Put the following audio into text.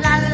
la la.